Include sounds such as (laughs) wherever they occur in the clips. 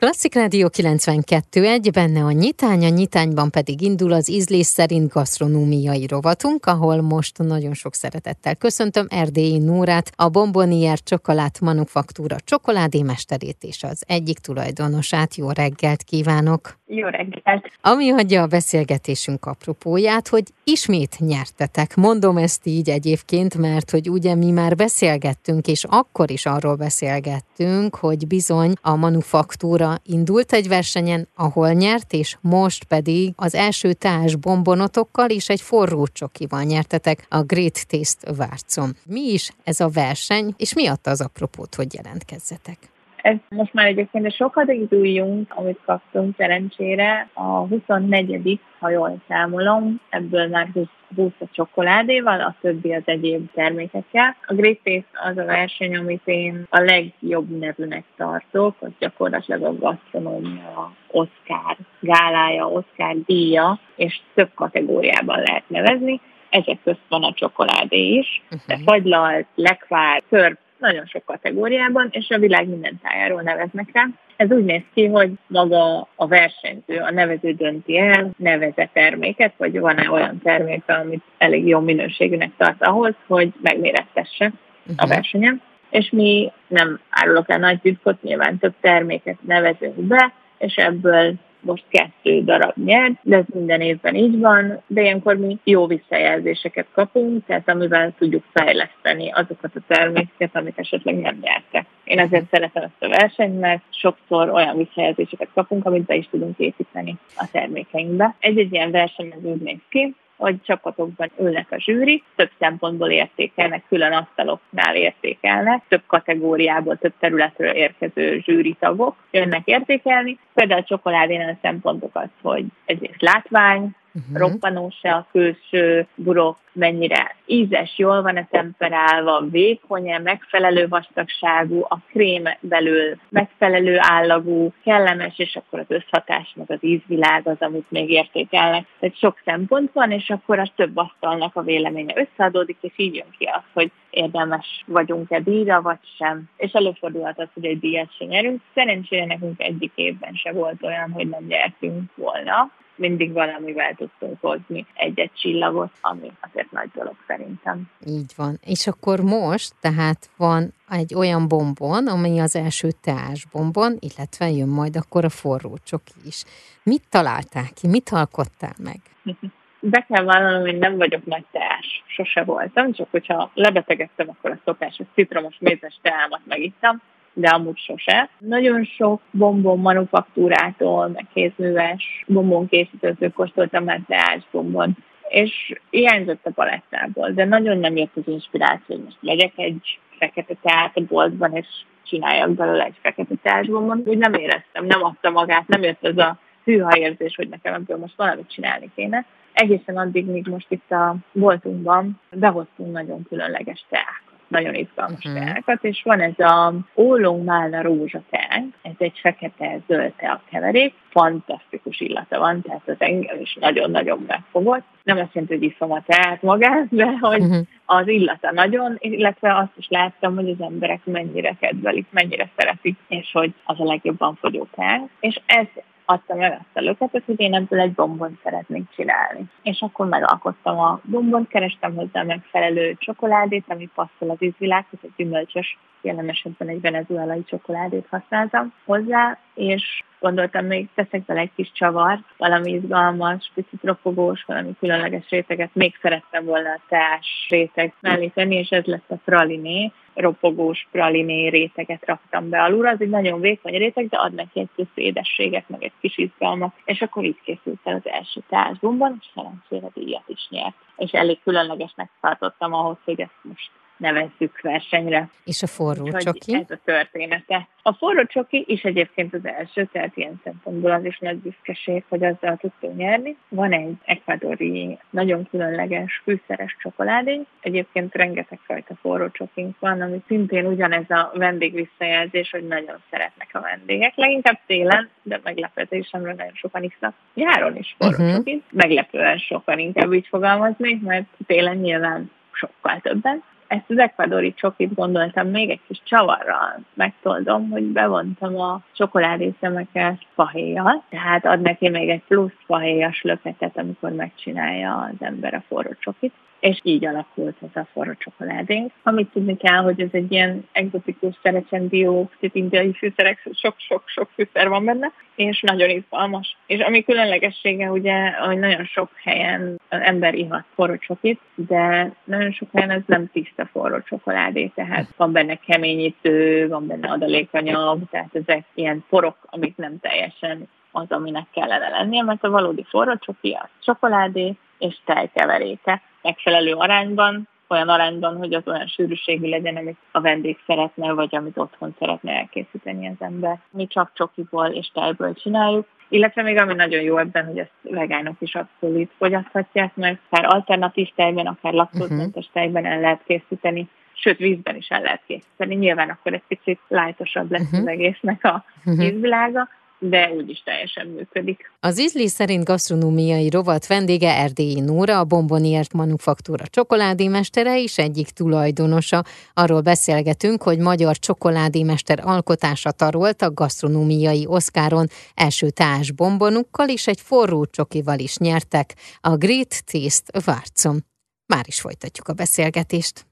Klasszik Rádió 92.1, benne a nyitány, a nyitányban pedig indul az ízlés szerint gasztronómiai rovatunk, ahol most nagyon sok szeretettel köszöntöm Erdélyi Nórát, a Bombonier Csokolát Manufaktúra csokoládémesterét és az egyik tulajdonosát. Jó reggelt kívánok! Jó reggelt! Ami adja a beszélgetésünk apropóját, hogy ismét nyertetek. Mondom ezt így egyébként, mert hogy ugye mi már beszélgettünk, és akkor is arról beszélgettünk, hogy bizony a manufaktúra indult egy versenyen, ahol nyert, és most pedig az első társ bombonotokkal és egy forró csokival nyertetek a Great Taste Várcom. Mi is ez a verseny, és mi adta az apropót, hogy jelentkezzetek? Ez most már egyébként a sokadik újjunk, amit kaptunk szerencsére, a 24 ha jól számolom, ebből már 20, 20 a csokoládéval, a többi az egyéb termékekkel. A Great Taste az a verseny, amit én a legjobb nevűnek tartok, az gyakorlatilag a gasztronómia Oscar gálája, Oscar díja, és több kategóriában lehet nevezni. Ezek közt van a csokoládé is, de uh-huh. fagylalt, lekvár, törp, nagyon sok kategóriában, és a világ minden tájáról neveznek rá. Ez úgy néz ki, hogy maga a versenyző, a nevező dönti el, neveze terméket, vagy van-e olyan termék, amit elég jó minőségűnek tart ahhoz, hogy megmérettesse uh-huh. a mhm. versenyen. És mi nem árulok el nagy titkot, nyilván több terméket nevezünk be, és ebből most kettő darab nyert, de ez minden évben így van, de ilyenkor mi jó visszajelzéseket kapunk, tehát amivel tudjuk fejleszteni azokat a termékeket, amit esetleg nem nyertek. Én ezért szeretem ezt a versenyt, mert sokszor olyan visszajelzéseket kapunk, amit be is tudunk építeni a termékeinkbe. Egy-egy ilyen verseny az úgy néz ki, hogy csapatokban ülnek a zsűri, több szempontból értékelnek, külön asztaloknál értékelnek, több kategóriából, több területről érkező zsűri tagok jönnek értékelni. Például a csokoládénál a szempontok az, hogy egyrészt látvány, uh-huh. roppanós-e a külső burok, mennyire ízes, jól van-e temperálva, vékony-e, megfelelő vastagságú, a krém belül megfelelő állagú, kellemes, és akkor az összhatás, meg az ízvilág az, amit még értékelnek. Tehát sok szempont van, és akkor az több asztalnak a véleménye összeadódik, és így jön ki az, hogy érdemes vagyunk-e díjra, vagy sem. És előfordulhat az, hogy egy díjat sem nyerünk. Szerencsére nekünk egyik évben se volt olyan, hogy nem nyertünk volna mindig valamivel tudtunk hozni egy-egy csillagot, ami azért nagy dolog szerintem. Így van. És akkor most, tehát van egy olyan bombon, ami az első bombon, illetve jön majd akkor a forró csoki is. Mit találtál ki? Mit alkottál meg? (laughs) Be kell vallanom, hogy nem vagyok nagy teás. Sose voltam, csak hogyha lebetegedtem, akkor a szokásos citromos mézes teámat megittam, de amúgy sose. Nagyon sok bombon manufaktúrától, meg kézműves bombon készítőtől kóstoltam már teás bombon, és hiányzott a palettából, de nagyon nem jött az inspiráció, hogy most legyek egy fekete teát a boltban, és csináljak belőle egy fekete teásbombon. Úgy nem éreztem, nem adta magát, nem jött az a hűha érzés, hogy nekem ebből most valamit csinálni kéne. Egészen addig, míg most itt a boltunkban behoztunk nagyon különleges teát nagyon izgalmas uh-huh. teákat, és van ez a ólong málna rózsa teánk, ez egy fekete-zöld tea keverék, fantasztikus illata van, tehát az engem is nagyon-nagyon megfogott. Nem azt jelenti, hogy iszom a teát magát, de hogy uh-huh. az illata nagyon, illetve azt is láttam, hogy az emberek mennyire kedvelik, mennyire szeretik, és hogy az a legjobban fogyó teánk. És ez adta meg azt a löketet, hogy én ebből egy bombont szeretnék csinálni. És akkor megalkottam a bombont, kerestem hozzá megfelelő csokoládét, ami passzol az ízvilághoz, egy gyümölcsös, jelen esetben egy venezuelai csokoládét használtam hozzá, és gondoltam, még teszek bele egy kis csavart, valami izgalmas, picit ropogós, valami különleges réteget, még szerettem volna a teás réteg mellé tenni, és ez lett a praliné, ropogós praliné réteget raktam be alulra, az egy nagyon vékony réteg, de ad neki egy kis édességet, meg egy kis izgalmat, és akkor így készült el az első teásbomban, és szerencsére díjat is nyert. És elég különlegesnek tartottam ahhoz, hogy ezt most nevezzük versenyre. És a forró Úgyhogy csoki? Ez a története. A forró csoki is egyébként az első, tehát ilyen szempontból az is nagy büszkeség, hogy azzal tudtunk nyerni. Van egy ekvadori, nagyon különleges fűszeres csokoládé. Egyébként rengeteg fajta forró csokink van, ami szintén ugyanez a vendég visszajelzés, hogy nagyon szeretnek a vendégek. Leginkább télen, de meglepetésemre nagyon sokan isznak. Nyáron is forró uh-huh. csokit. Meglepően sokan inkább így fogalmaznék, mert télen nyilván sokkal többen ezt az ekvadori csokit gondoltam még egy kis csavarral megtoldom, hogy bevontam a csokoládészemeket fahéjjal, tehát ad neki még egy plusz fahéjas löketet, amikor megcsinálja az ember a forró csokit és így alakult ez a forró csokoládénk. Amit tudni kell, hogy ez egy ilyen egzotikus szerecsen dióxid indiai fűszerek, sok-sok-sok fűszer van benne, és nagyon izgalmas. És ami különlegessége ugye, hogy nagyon sok helyen az ember ihat forró csokit, de nagyon sok helyen ez nem tiszta forró csokoládé, tehát van benne keményítő, van benne adalékanyag, tehát ezek ilyen porok, amik nem teljesen az, aminek kellene lennie, mert a valódi forró csoki a csokoládé és tejkeveréke megfelelő arányban, olyan arányban, hogy az olyan sűrűségű legyen, amit a vendég szeretne, vagy amit otthon szeretne elkészíteni az ember. Mi csak csokiból és tejből csináljuk, illetve még ami nagyon jó ebben, hogy ezt vegánok is abszolút fogyaszthatják, mert akár alternatív tejben, akár laktózmentes uh-huh. tejben el lehet készíteni, sőt vízben is el lehet készíteni. Nyilván akkor egy picit lájtosabb lesz uh-huh. az egésznek a uh-huh. De úgyis teljesen működik. Az ízlés szerint gasztronómiai rovat vendége Erdélyi Nóra, a Bomboniert Manufaktúra csokoládémestere és egyik tulajdonosa. Arról beszélgetünk, hogy magyar csokoládémester alkotása tarolt a gasztronómiai oszkáron első társ bombonukkal és egy forró csokival is nyertek a Great Taste Várcom. Már is folytatjuk a beszélgetést.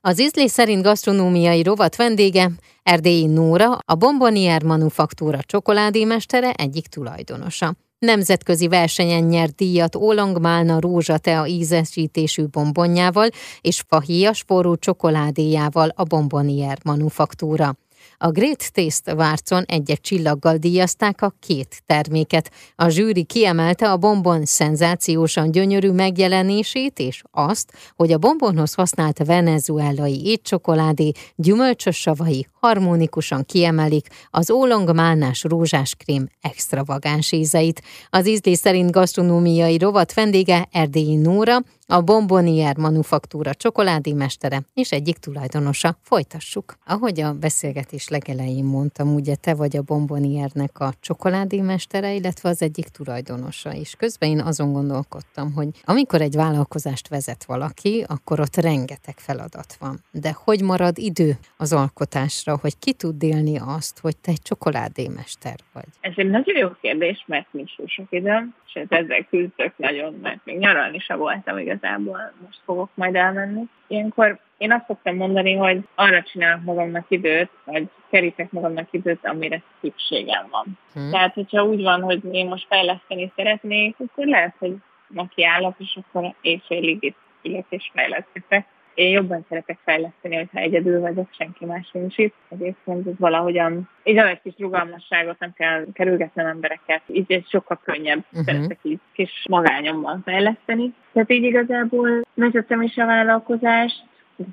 Az ízlés szerint gasztronómiai rovat vendége Erdélyi Nóra, a Bombonier Manufaktúra csokoládémestere egyik tulajdonosa. Nemzetközi versenyen nyert díjat Ólangmálna rózsatea ízesítésű bombonjával és fahéjas forró csokoládéjával a Bombonier Manufaktúra. A Great Taste Várcon egy-egy csillaggal díjazták a két terméket. A zsűri kiemelte a bombon szenzációsan gyönyörű megjelenését, és azt, hogy a bombonhoz használt venezuelai étcsokoládé gyümölcsös savai harmonikusan kiemelik az ólongmálnás rózsáskrém extravagáns ízeit. Az ízlés szerint gasztronómiai rovat vendége Erdélyi Nóra, a Bombonier Manufaktúra csokoládémestere és egyik tulajdonosa. Folytassuk. Ahogy a beszélgetés legelején mondtam, ugye te vagy a Bomboniernek a csokoládémestere, illetve az egyik tulajdonosa is. Közben én azon gondolkodtam, hogy amikor egy vállalkozást vezet valaki, akkor ott rengeteg feladat van. De hogy marad idő az alkotásra, hogy ki tud élni azt, hogy te egy csokoládémester vagy? Ez egy nagyon jó kérdés, mert nincs sok időm, és ezzel küzdök nagyon, mert még nyaralni sem voltam igaz igazából most fogok majd elmenni. Ilyenkor én azt szoktam mondani, hogy arra csinálok magamnak időt, vagy kerítek magamnak időt, amire szükségem van. Hmm. Tehát, hogyha úgy van, hogy én most fejleszteni szeretnék, akkor lehet, hogy neki állok, és akkor éjfélig itt ülök és fejlesztek. Én jobban szeretek fejleszteni, hogyha egyedül vagyok, senki más nincs itt. Egyébként ez valahogyan, így egy kis rugalmasságot, nem kell kerülgetnem embereket, így egy sokkal könnyebb uh-huh. szeretek így kis magányomban fejleszteni. Tehát így igazából vezettem is a vállalkozást,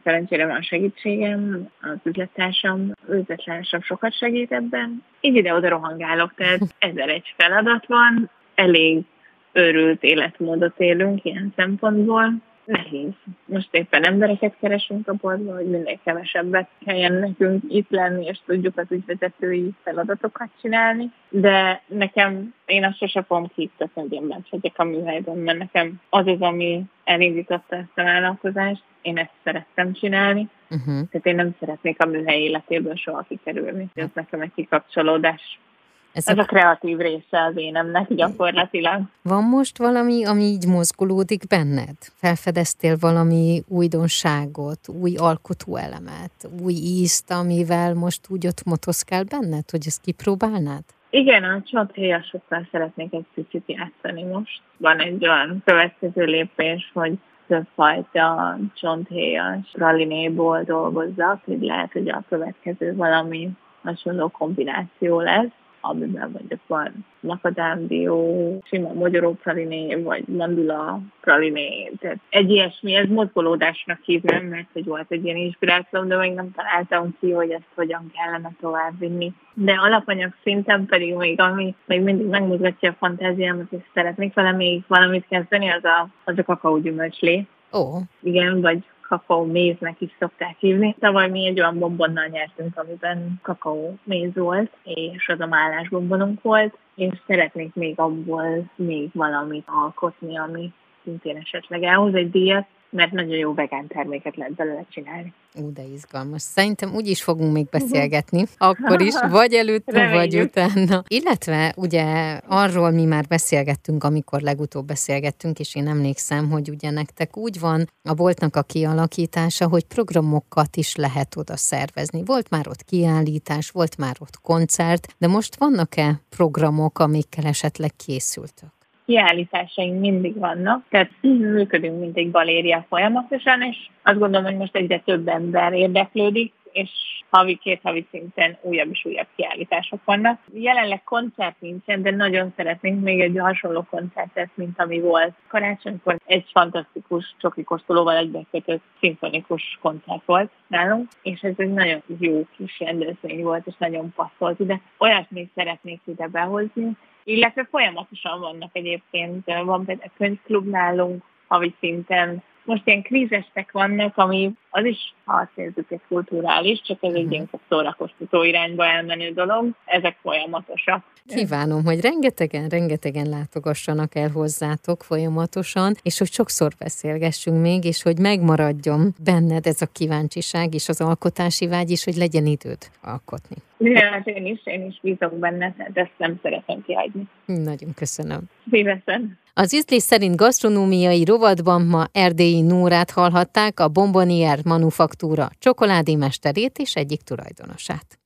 szerencsére van segítségem, az üzlettársam, üzlettársam sokat segít ebben. Így ide-oda rohangálok, tehát ezer egy feladat van, elég őrült életmódot élünk ilyen szempontból nehéz. Most éppen embereket keresünk a boltban, hogy minél kevesebbet kelljen nekünk itt lenni, és tudjuk az ügyvezetői feladatokat csinálni. De nekem, én azt sose fogom kiiktatni, hogy én bent vagyok a műhelyben, mert nekem az az, ami elindította ezt a vállalkozást, én ezt szerettem csinálni, uh-huh. tehát én nem szeretnék a műhely életéből soha kikerülni. Ez nekem egy kikapcsolódás ez, Ez a... a kreatív része az énemnek gyakorlatilag. Van most valami, ami így mozgolódik benned? Felfedeztél valami újdonságot, új alkotóelemet, új ízt, amivel most úgy ott motoszkál benned, hogy ezt kipróbálnád? Igen, a csonthéjasokkal szeretnék egy picit játszani most. Van egy olyan következő lépés, hogy többfajta csonthéjas pralinéból dolgozzak, hogy lehet, hogy a következő valami hasonló kombináció lesz amiben mondjuk van makadámdió, sima magyaró praliné, vagy mandula praliné. Tehát egy ilyesmi, ez mozgolódásnak hívnám, mert hogy volt egy ilyen inspiráció, de még nem találtam ki, hogy ezt hogyan kellene továbbvinni. De alapanyag szinten pedig még, ami még mindig megmozgatja a fantáziámat, és szeretnék vele még valamit kezdeni, az a, az a kakaógyümölcslé. Ó. Oh. Igen, vagy kakaó méznek is szokták hívni. Tavaly mi egy olyan bombonnal nyertünk, amiben kakaó méz volt, és az a málás bombonunk volt, és szeretnék még abból még valamit alkotni, ami szintén esetleg elhoz egy díjat. Mert nagyon jó vegán terméket lehet belőle csinálni. Ú, de izgalmas. Szerintem úgy is fogunk még beszélgetni, akkor is, (laughs) vagy Reméljük. vagy utána. Illetve ugye arról mi már beszélgettünk, amikor legutóbb beszélgettünk, és én emlékszem, hogy ugye nektek úgy van a boltnak a kialakítása, hogy programokat is lehet oda szervezni. Volt már ott kiállítás, volt már ott koncert, de most vannak-e programok, amikkel esetleg készültök? Kiállításaink mindig vannak, tehát működünk, mint egy galéria folyamatosan, és azt gondolom, hogy most egyre több ember érdeklődik, és havi, két havi szinten újabb és újabb kiállítások vannak. Jelenleg koncert nincsen, de nagyon szeretnénk még egy hasonló koncertet, mint ami volt. Karácsonykor egy fantasztikus csoki kóstolóval egybekötött szimfonikus koncert volt nálunk, és ez egy nagyon jó kis rendezvény volt, és nagyon passzolt ide. Olyat még szeretnék ide behozni, illetve folyamatosan vannak egyébként, van például könyvklub nálunk, havi szinten, most ilyen krízestek vannak, ami az is, ha azt nézzük, egy kulturális, csak ez egy mhm. ilyen szórakoztató irányba elmenő dolog, ezek folyamatosak. Kívánom, hogy rengetegen, rengetegen látogassanak el hozzátok folyamatosan, és hogy sokszor beszélgessünk még, és hogy megmaradjon benned ez a kíváncsiság és az alkotási vágy is, hogy legyen időd alkotni. Igen, hát én is, én is bízok benne, de ezt nem szeretem kihagyni. Nagyon köszönöm. Szívesen. Az ízlés szerint gasztronómiai rovatban ma erdélyi Nórát hallhatták, a Bombonier manufaktúra csokoládé mesterét és egyik tulajdonosát.